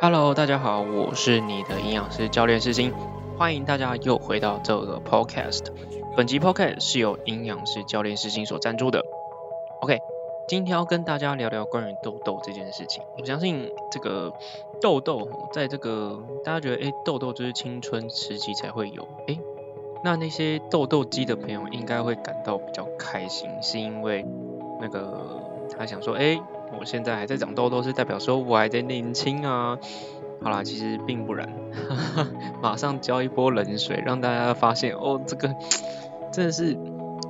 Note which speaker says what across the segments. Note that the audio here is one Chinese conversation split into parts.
Speaker 1: Hello，大家好，我是你的营养师教练世新，欢迎大家又回到这个 Podcast。本集 Podcast 是由营养师教练世新所赞助的。OK，今天要跟大家聊聊关于痘痘这件事情。我相信这个痘痘，在这个大家觉得，哎，痘痘就是青春时期才会有，哎，那那些痘痘肌的朋友应该会感到比较开心，是因为那个他想说，哎。我现在还在长痘痘，是代表说我还在年轻啊。好啦，其实并不然，马上浇一波冷水，让大家发现哦，这个真的是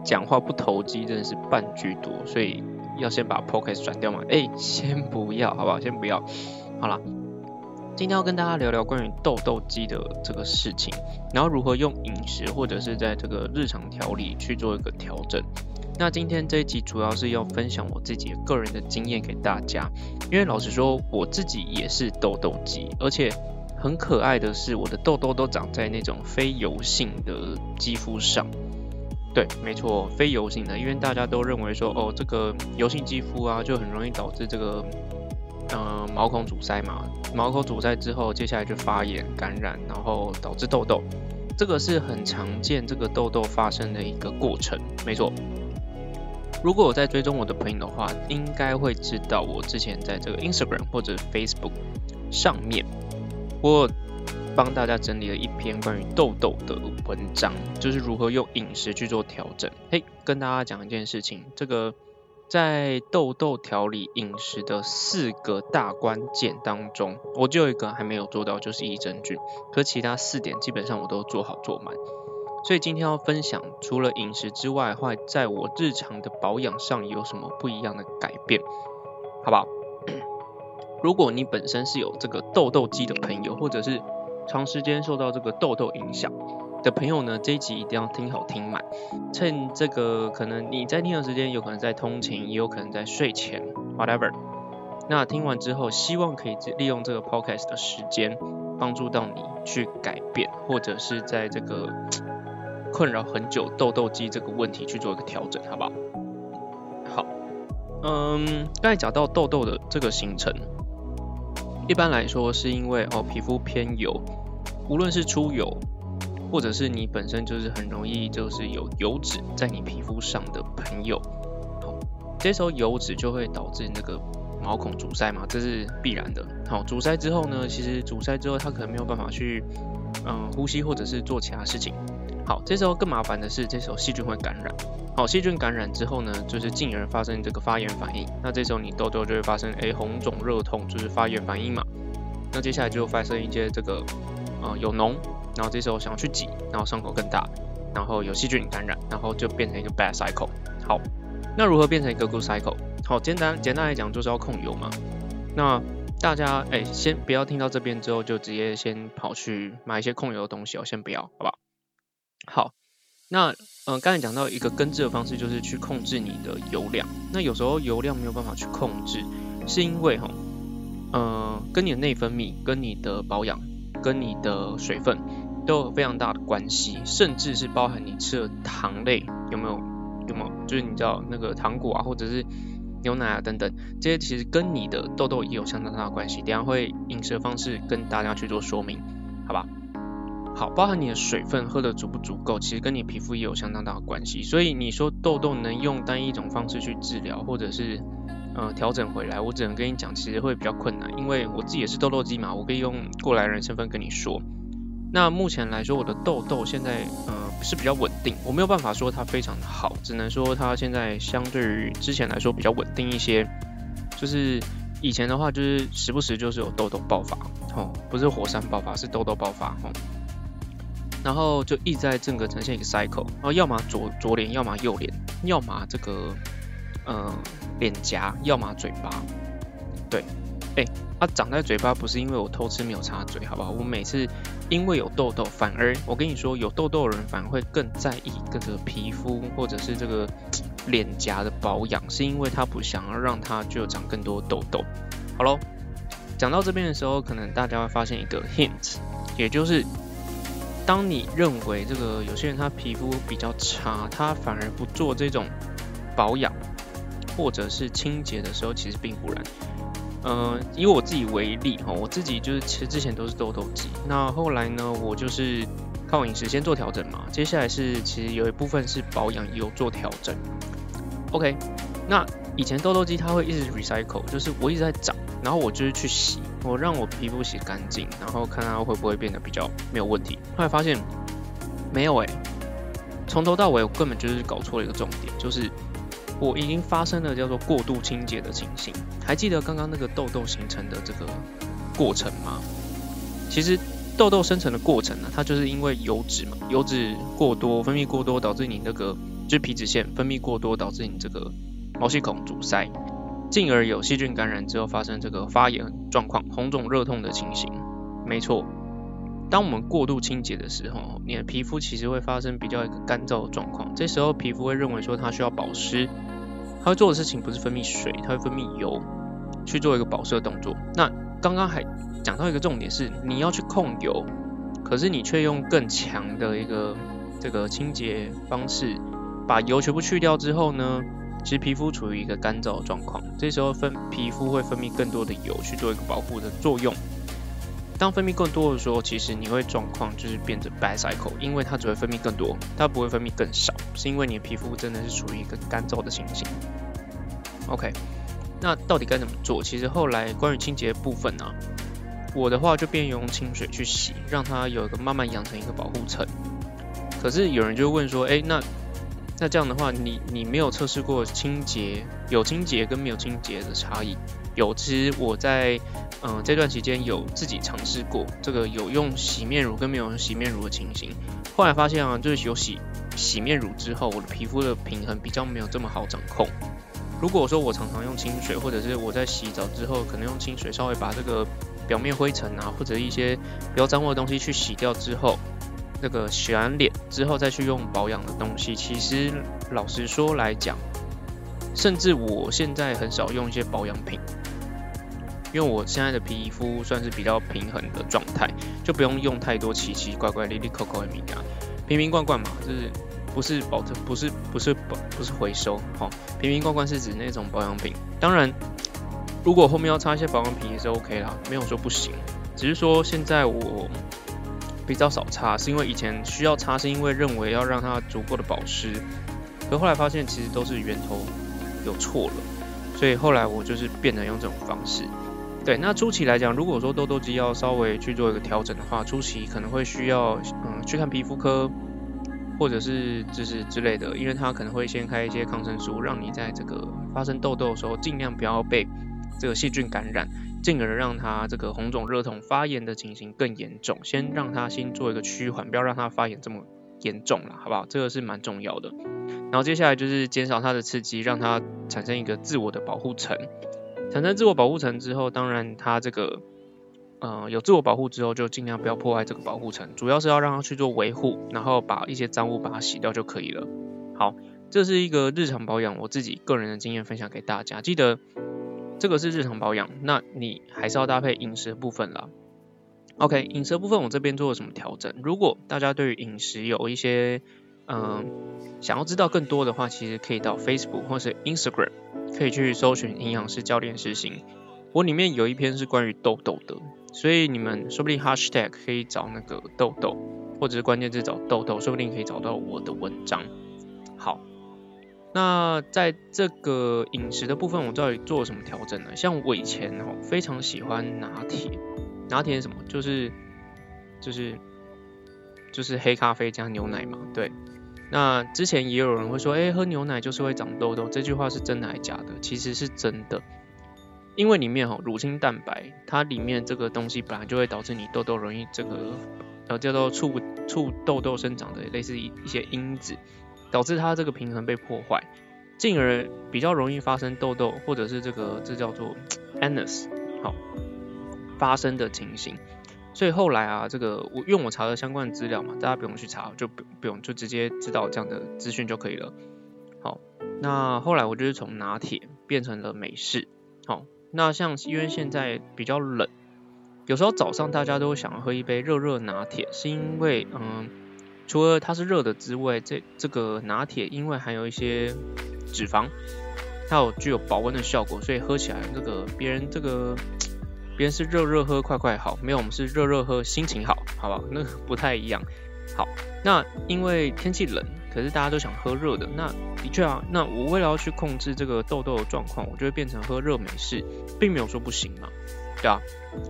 Speaker 1: 讲话不投机，真的是半句多，所以要先把 podcast 转掉嘛。哎，先不要，好不好？先不要。好啦，今天要跟大家聊聊关于痘痘肌的这个事情，然后如何用饮食或者是在这个日常调理去做一个调整。那今天这一集主要是要分享我自己个人的经验给大家，因为老实说我自己也是痘痘肌，而且很可爱的是我的痘痘都长在那种非油性的肌肤上。对，没错，非油性的，因为大家都认为说哦，这个油性肌肤啊就很容易导致这个嗯毛孔阻塞嘛，毛孔阻塞之后接下来就发炎感染，然后导致痘痘，这个是很常见这个痘痘发生的一个过程，没错。如果我在追踪我的朋友的话，应该会知道我之前在这个 Instagram 或者 Facebook 上面，我帮大家整理了一篇关于痘痘的文章，就是如何用饮食去做调整。嘿，跟大家讲一件事情，这个在痘痘调理饮食的四个大关键当中，我就有一个还没有做到，就是益生菌，可其他四点基本上我都做好做满。所以今天要分享，除了饮食之外，会在我日常的保养上有什么不一样的改变，好不好？如果你本身是有这个痘痘肌的朋友，或者是长时间受到这个痘痘影响的朋友呢，这一集一定要听好听满。趁这个可能你在听的时间，有可能在通勤，也有可能在睡前，whatever。那听完之后，希望可以利用这个 podcast 的时间，帮助到你去改变，或者是在这个。困扰很久痘痘肌这个问题去做一个调整，好不好？好，嗯，刚才讲到痘痘的这个形成，一般来说是因为哦皮肤偏油，无论是出油，或者是你本身就是很容易就是有油脂在你皮肤上的朋友，好，这时候油脂就会导致那个毛孔阻塞嘛，这是必然的。好，阻塞之后呢，其实阻塞之后它可能没有办法去嗯呼吸或者是做其他事情。好，这时候更麻烦的是，这时候细菌会感染。好，细菌感染之后呢，就是进而发生这个发炎反应。那这时候你痘痘就会发生，哎，红肿热痛，就是发炎反应嘛。那接下来就发生一些这个，呃，有脓，然后这时候想要去挤，然后伤口更大，然后有细菌感染，然后就变成一个 bad cycle。好，那如何变成一个 good cycle？好，简单简单来讲就是要控油嘛。那大家哎，先不要听到这边之后就直接先跑去买一些控油的东西哦，先不要，好不好？好，那嗯，刚才讲到一个根治的方式，就是去控制你的油量。那有时候油量没有办法去控制，是因为哈，嗯，跟你的内分泌、跟你的保养、跟你的水分都有非常大的关系，甚至是包含你吃的糖类有没有有没有，就是你知道那个糖果啊，或者是牛奶啊等等，这些其实跟你的痘痘也有相当大的关系。等下会饮食的方式跟大家去做说明，好吧？好，包含你的水分喝的足不足够，其实跟你皮肤也有相当大的关系。所以你说痘痘能用单一种方式去治疗，或者是呃调整回来，我只能跟你讲，其实会比较困难，因为我自己也是痘痘肌嘛，我可以用过来人身份跟你说。那目前来说，我的痘痘现在呃是比较稳定，我没有办法说它非常的好，只能说它现在相对于之前来说比较稳定一些。就是以前的话，就是时不时就是有痘痘爆发，哦，不是火山爆发，是痘痘爆发，哦。然后就一直在整个呈现一个 cycle，然后要么左左脸，要么右脸，要么这个呃脸颊，要么嘴巴。对，哎，它长在嘴巴不是因为我偷吃没有擦嘴，好不好？我每次因为有痘痘，反而我跟你说，有痘痘的人反而会更在意这个皮肤或者是这个脸颊的保养，是因为他不想要让它就长更多痘痘。好喽，讲到这边的时候，可能大家会发现一个 hint，也就是。当你认为这个有些人他皮肤比较差，他反而不做这种保养或者是清洁的时候，其实并不然。呃，以我自己为例哈，我自己就是其实之前都是痘痘肌，那后来呢，我就是靠饮食先做调整嘛，接下来是其实有一部分是保养有做调整。OK，那以前痘痘肌它会一直 recycle，就是我一直在长，然后我就是去洗，我让我皮肤洗干净，然后看它会不会变得比较没有问题。后来发现没有哎，从头到尾我根本就是搞错了一个重点，就是我已经发生了叫做过度清洁的情形。还记得刚刚那个痘痘形成的这个过程吗？其实痘痘生成的过程呢，它就是因为油脂嘛，油脂过多分泌过多导致你那个。就是皮脂腺分泌过多，导致你这个毛细孔阻塞，进而有细菌感染之后发生这个发炎状况、红肿热痛的情形。没错，当我们过度清洁的时候，你的皮肤其实会发生比较一个干燥的状况。这时候皮肤会认为说它需要保湿，它会做的事情不是分泌水，它会分泌油去做一个保湿的动作。那刚刚还讲到一个重点是，你要去控油，可是你却用更强的一个这个清洁方式。把油全部去掉之后呢，其实皮肤处于一个干燥的状况，这时候分皮肤会分泌更多的油去做一个保护的作用。当分泌更多的时候，其实你会状况就是变成 bad cycle，因为它只会分泌更多，它不会分泌更少，是因为你的皮肤真的是处于一个干燥的情形。OK，那到底该怎么做？其实后来关于清洁部分呢，我的话就变用清水去洗，让它有一个慢慢养成一个保护层。可是有人就问说，哎，那那这样的话，你你没有测试过清洁有清洁跟没有清洁的差异？有，其实我在嗯这段期间有自己尝试过这个有用洗面乳跟没有用洗面乳的情形。后来发现啊，就是有洗洗面乳之后，我的皮肤的平衡比较没有这么好掌控。如果说我常常用清水，或者是我在洗澡之后可能用清水稍微把这个表面灰尘啊或者一些比较脏污的东西去洗掉之后。那个洗完脸之后再去用保养的东西，其实老实说来讲，甚至我现在很少用一些保养品，因为我现在的皮肤算是比较平衡的状态，就不用用太多奇奇怪怪、里里扣扣的名啊，瓶瓶罐罐嘛，就是不是保证，不是不是保不是回收，好，瓶瓶罐罐是指那种保养品。当然，如果后面要擦一些保养品也是 OK 啦，没有说不行，只是说现在我。比较少擦，是因为以前需要擦，是因为认为要让它足够的保湿，可后来发现其实都是源头有错了，所以后来我就是变得用这种方式。对，那初期来讲，如果说痘痘肌要稍微去做一个调整的话，初期可能会需要嗯去看皮肤科，或者是就是之类的，因为它可能会先开一些抗生素，让你在这个发生痘痘的时候尽量不要被这个细菌感染。进而让它这个红肿热痛发炎的情形更严重，先让它先做一个趋缓，不要让它发炎这么严重了，好不好？这个是蛮重要的。然后接下来就是减少它的刺激，让它产生一个自我的保护层。产生自我保护层之后，当然它这个呃有自我保护之后，就尽量不要破坏这个保护层，主要是要让它去做维护，然后把一些脏物把它洗掉就可以了。好，这是一个日常保养，我自己个人的经验分享给大家，记得。这个是日常保养，那你还是要搭配饮食部分啦。OK，饮食部分我这边做了什么调整？如果大家对于饮食有一些嗯想要知道更多的话，其实可以到 Facebook 或是 Instagram，可以去搜寻营养师教练实行。我里面有一篇是关于痘痘的，所以你们说不定 Hashtag 可以找那个痘痘，或者是关键字找痘痘，说不定可以找到我的文章。好。那在这个饮食的部分，我到底做了什么调整呢？像我以前哦，非常喜欢拿铁，拿铁是什么？就是就是就是黑咖啡加牛奶嘛。对。那之前也有人会说，哎，喝牛奶就是会长痘痘，这句话是真的还是假的？其实是真的，因为里面哈乳清蛋白，它里面这个东西本来就会导致你痘痘容易这个呃叫做促促痘痘生长的类似一一些因子。导致它这个平衡被破坏，进而比较容易发生痘痘，或者是这个这叫做 anus 好发生的情形。所以后来啊，这个我用我查的相关的资料嘛，大家不用去查，就不不用就直接知道这样的资讯就可以了。好，那后来我就是从拿铁变成了美式。好，那像因为现在比较冷，有时候早上大家都想要喝一杯热热拿铁，是因为嗯。除了它是热的之外，这这个拿铁因为含有一些脂肪，它有具有保温的效果，所以喝起来这个 别人这个别人是热热喝快快好，没有我们是热热喝心情好，好不好？那不太一样。好，那因为天气冷，可是大家都想喝热的，那的确啊，那我为了要去控制这个痘痘的状况，我就会变成喝热美式，并没有说不行嘛，对啊。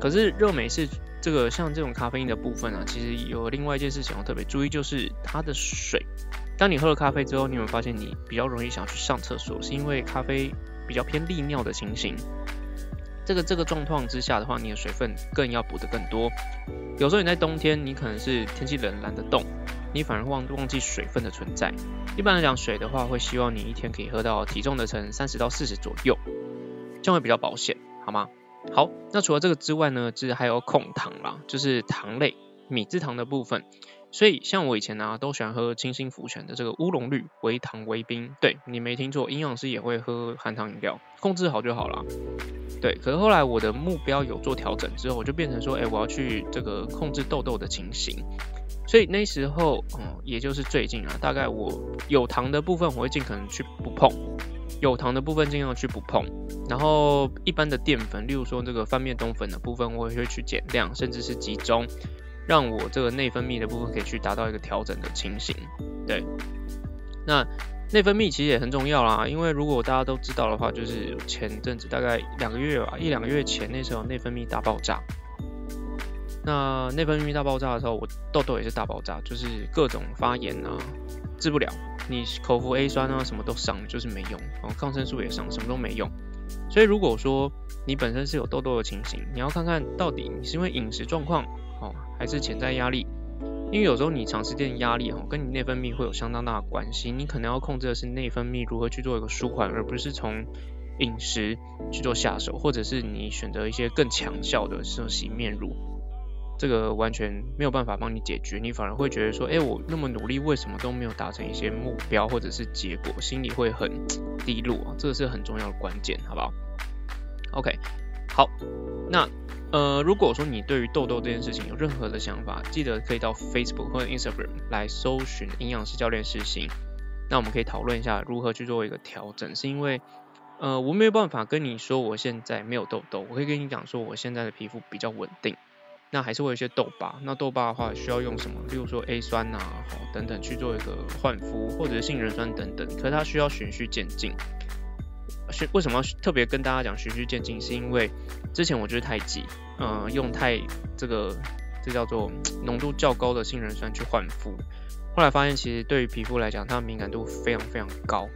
Speaker 1: 可是热美式这个像这种咖啡因的部分啊，其实有另外一件事情要特别注意，就是它的水。当你喝了咖啡之后，你有没有发现你比较容易想去上厕所，是因为咖啡比较偏利尿的情形。这个这个状况之下的话，你的水分更要补得更多。有时候你在冬天，你可能是天气冷懒得动，你反而忘忘记水分的存在。一般来讲，水的话会希望你一天可以喝到体重的成三十到四十左右，这样会比较保险，好吗？好，那除了这个之外呢，就是还有控糖啦，就是糖类米字糖的部分。所以像我以前呢，都喜欢喝清新福泉的这个乌龙绿微糖微冰。对你没听错，营养师也会喝含糖饮料，控制好就好了。对，可是后来我的目标有做调整之后，我就变成说，哎，我要去这个控制痘痘的情形。所以那时候，嗯，也就是最近啊，大概我有糖的部分，我会尽可能去不碰；有糖的部分尽量去不碰。然后一般的淀粉，例如说这个翻面冬粉的部分，我也会去减量，甚至是集中。让我这个内分泌的部分可以去达到一个调整的情形，对。那内分泌其实也很重要啦，因为如果大家都知道的话，就是前阵子大概两个月吧，一两个月前那时候内分泌大爆炸。那内分泌大爆炸的时候，我痘痘也是大爆炸，就是各种发炎啊，治不了。你口服 A 酸啊，什么都上，就是没用。然后抗生素也上，什么都没用。所以如果说你本身是有痘痘的情形，你要看看到底你是因为饮食状况。哦，还是潜在压力，因为有时候你长时间的压力哈，跟你内分泌会有相当大的关系。你可能要控制的是内分泌如何去做一个舒缓，而不是从饮食去做下手，或者是你选择一些更强效的，像洗面乳，这个完全没有办法帮你解决。你反而会觉得说，哎，我那么努力，为什么都没有达成一些目标或者是结果，心里会很低落。这个是很重要的关键，好不好？OK，好，那。呃，如果说你对于痘痘这件事情有任何的想法，记得可以到 Facebook 或者 Instagram 来搜寻营养师教练实行。那我们可以讨论一下如何去做一个调整。是因为，呃，我没有办法跟你说我现在没有痘痘，我可以跟你讲说我现在的皮肤比较稳定。那还是会有一些痘疤，那痘疤的话需要用什么？例如说 A 酸呐，好等等去做一个焕肤，或者是杏仁酸等等。可是它需要循序渐进。为什么要特别跟大家讲循序渐进？是因为之前我就是太急，嗯，用太这个这叫做浓度较高的杏仁酸去焕肤，后来发现其实对于皮肤来讲，它的敏感度非常非常高，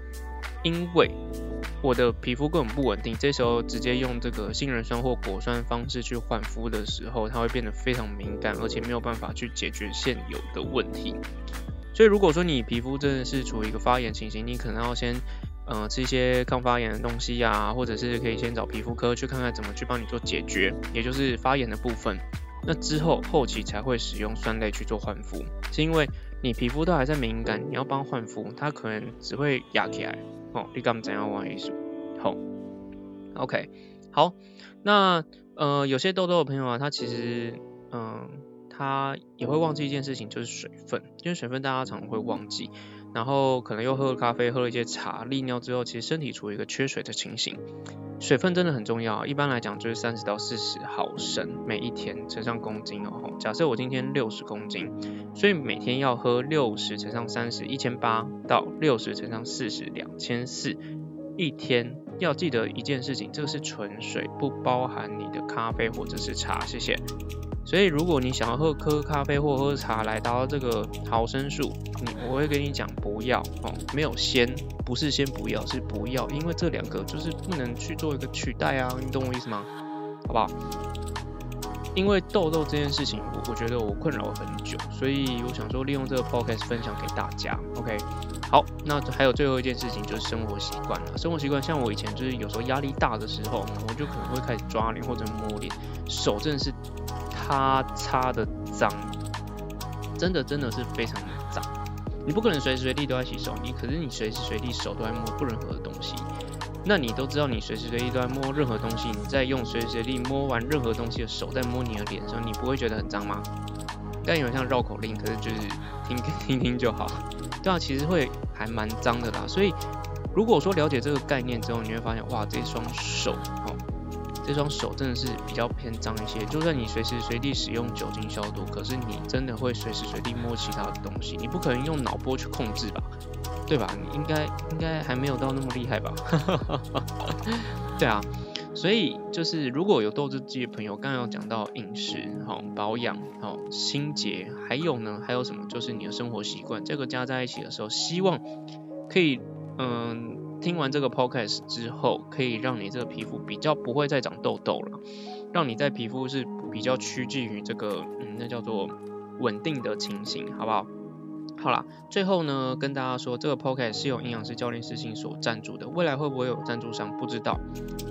Speaker 1: 因为我的皮肤根本不稳定，这时候直接用这个杏仁酸或果酸方式去换肤的时候，它会变得非常敏感，而且没有办法去解决现有的问题。所以如果说你皮肤真的是处于一个发炎情形，你可能要先。嗯，吃一些抗发炎的东西呀，或者是可以先找皮肤科去看看怎么去帮你做解决，也就是发炎的部分。那之后后期才会使用酸类去做焕肤，是因为你皮肤都还在敏感，你要帮焕肤，它可能只会压起来。哦，你干嘛怎样玩艺术？好，OK，好。那呃，有些痘痘的朋友啊，他其实嗯，他也会忘记一件事情，就是水分，因为水分大家常常会忘记。然后可能又喝了咖啡，喝了一些茶，利尿之后，其实身体处于一个缺水的情形。水分真的很重要，一般来讲就是三十到四十毫升每一天乘上公斤哦。假设我今天六十公斤，所以每天要喝六十乘上三十，一千八到六十乘上四十，两千四。一天要记得一件事情，这个是纯水，不包含你的咖啡或者是茶。谢谢。所以，如果你想要喝喝咖啡或喝茶来达到这个毫升数，你我会跟你讲不要哦，没有先，不是先不要，是不要，因为这两个就是不能去做一个取代啊，你懂我意思吗？好不好？因为痘痘这件事情，我我觉得我困扰了很久，所以我想说利用这个 podcast 分享给大家。OK，好，那还有最后一件事情就是生活习惯了。生活习惯像我以前就是有时候压力大的时候，我就可能会开始抓脸或者摸脸，手真的是。擦擦的脏，真的真的是非常的脏。你不可能随时随地都在洗手，你可是你随时随地手都在摸不任何的东西。那你都知道，你随时随地都在摸任何东西，你在用随时随地摸完任何东西的手在摸你的脸的时候，你不会觉得很脏吗？但有点像绕口令，可是就是听听听就好。对啊，其实会还蛮脏的啦。所以如果说了解这个概念之后，你会发现，哇，这双手，哦，这双手真的是比较偏脏一些。就算你随时随地使用酒精消毒，可是你真的会随时随地摸其他的东西，你不可能用脑波去控制吧？对吧？你应该应该还没有到那么厉害吧？对啊。所以就是如果有豆汁机的朋友，刚刚有讲到饮食、好保养、好清洁，还有呢，还有什么？就是你的生活习惯，这个加在一起的时候，希望可以，嗯，听完这个 podcast 之后，可以让你这个皮肤比较不会再长痘痘了，让你在皮肤是比较趋近于这个，嗯，那叫做稳定的情形，好不好？好啦，最后呢，跟大家说，这个 podcast 是由营养师教练私信所赞助的，未来会不会有赞助商，不知道。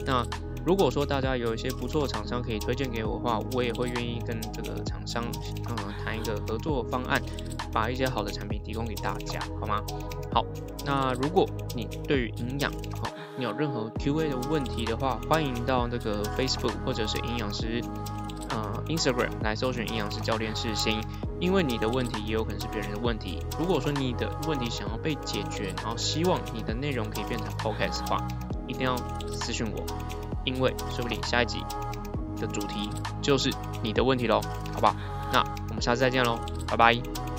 Speaker 1: 那如果说大家有一些不错的厂商可以推荐给我的话，我也会愿意跟这个厂商，嗯，谈一个合作方案，把一些好的产品提供给大家，好吗？好，那如果你对于营养，好，你有任何 Q&A 的问题的话，欢迎到那个 Facebook 或者是营养师，呃，Instagram 来搜寻营养师教练世新，因为你的问题也有可能是别人的问题。如果说你的问题想要被解决，然后希望你的内容可以变成 Podcast 的话，一定要私信我。因为说不定下一集的主题就是你的问题喽，好吧？那我们下次再见喽，拜拜。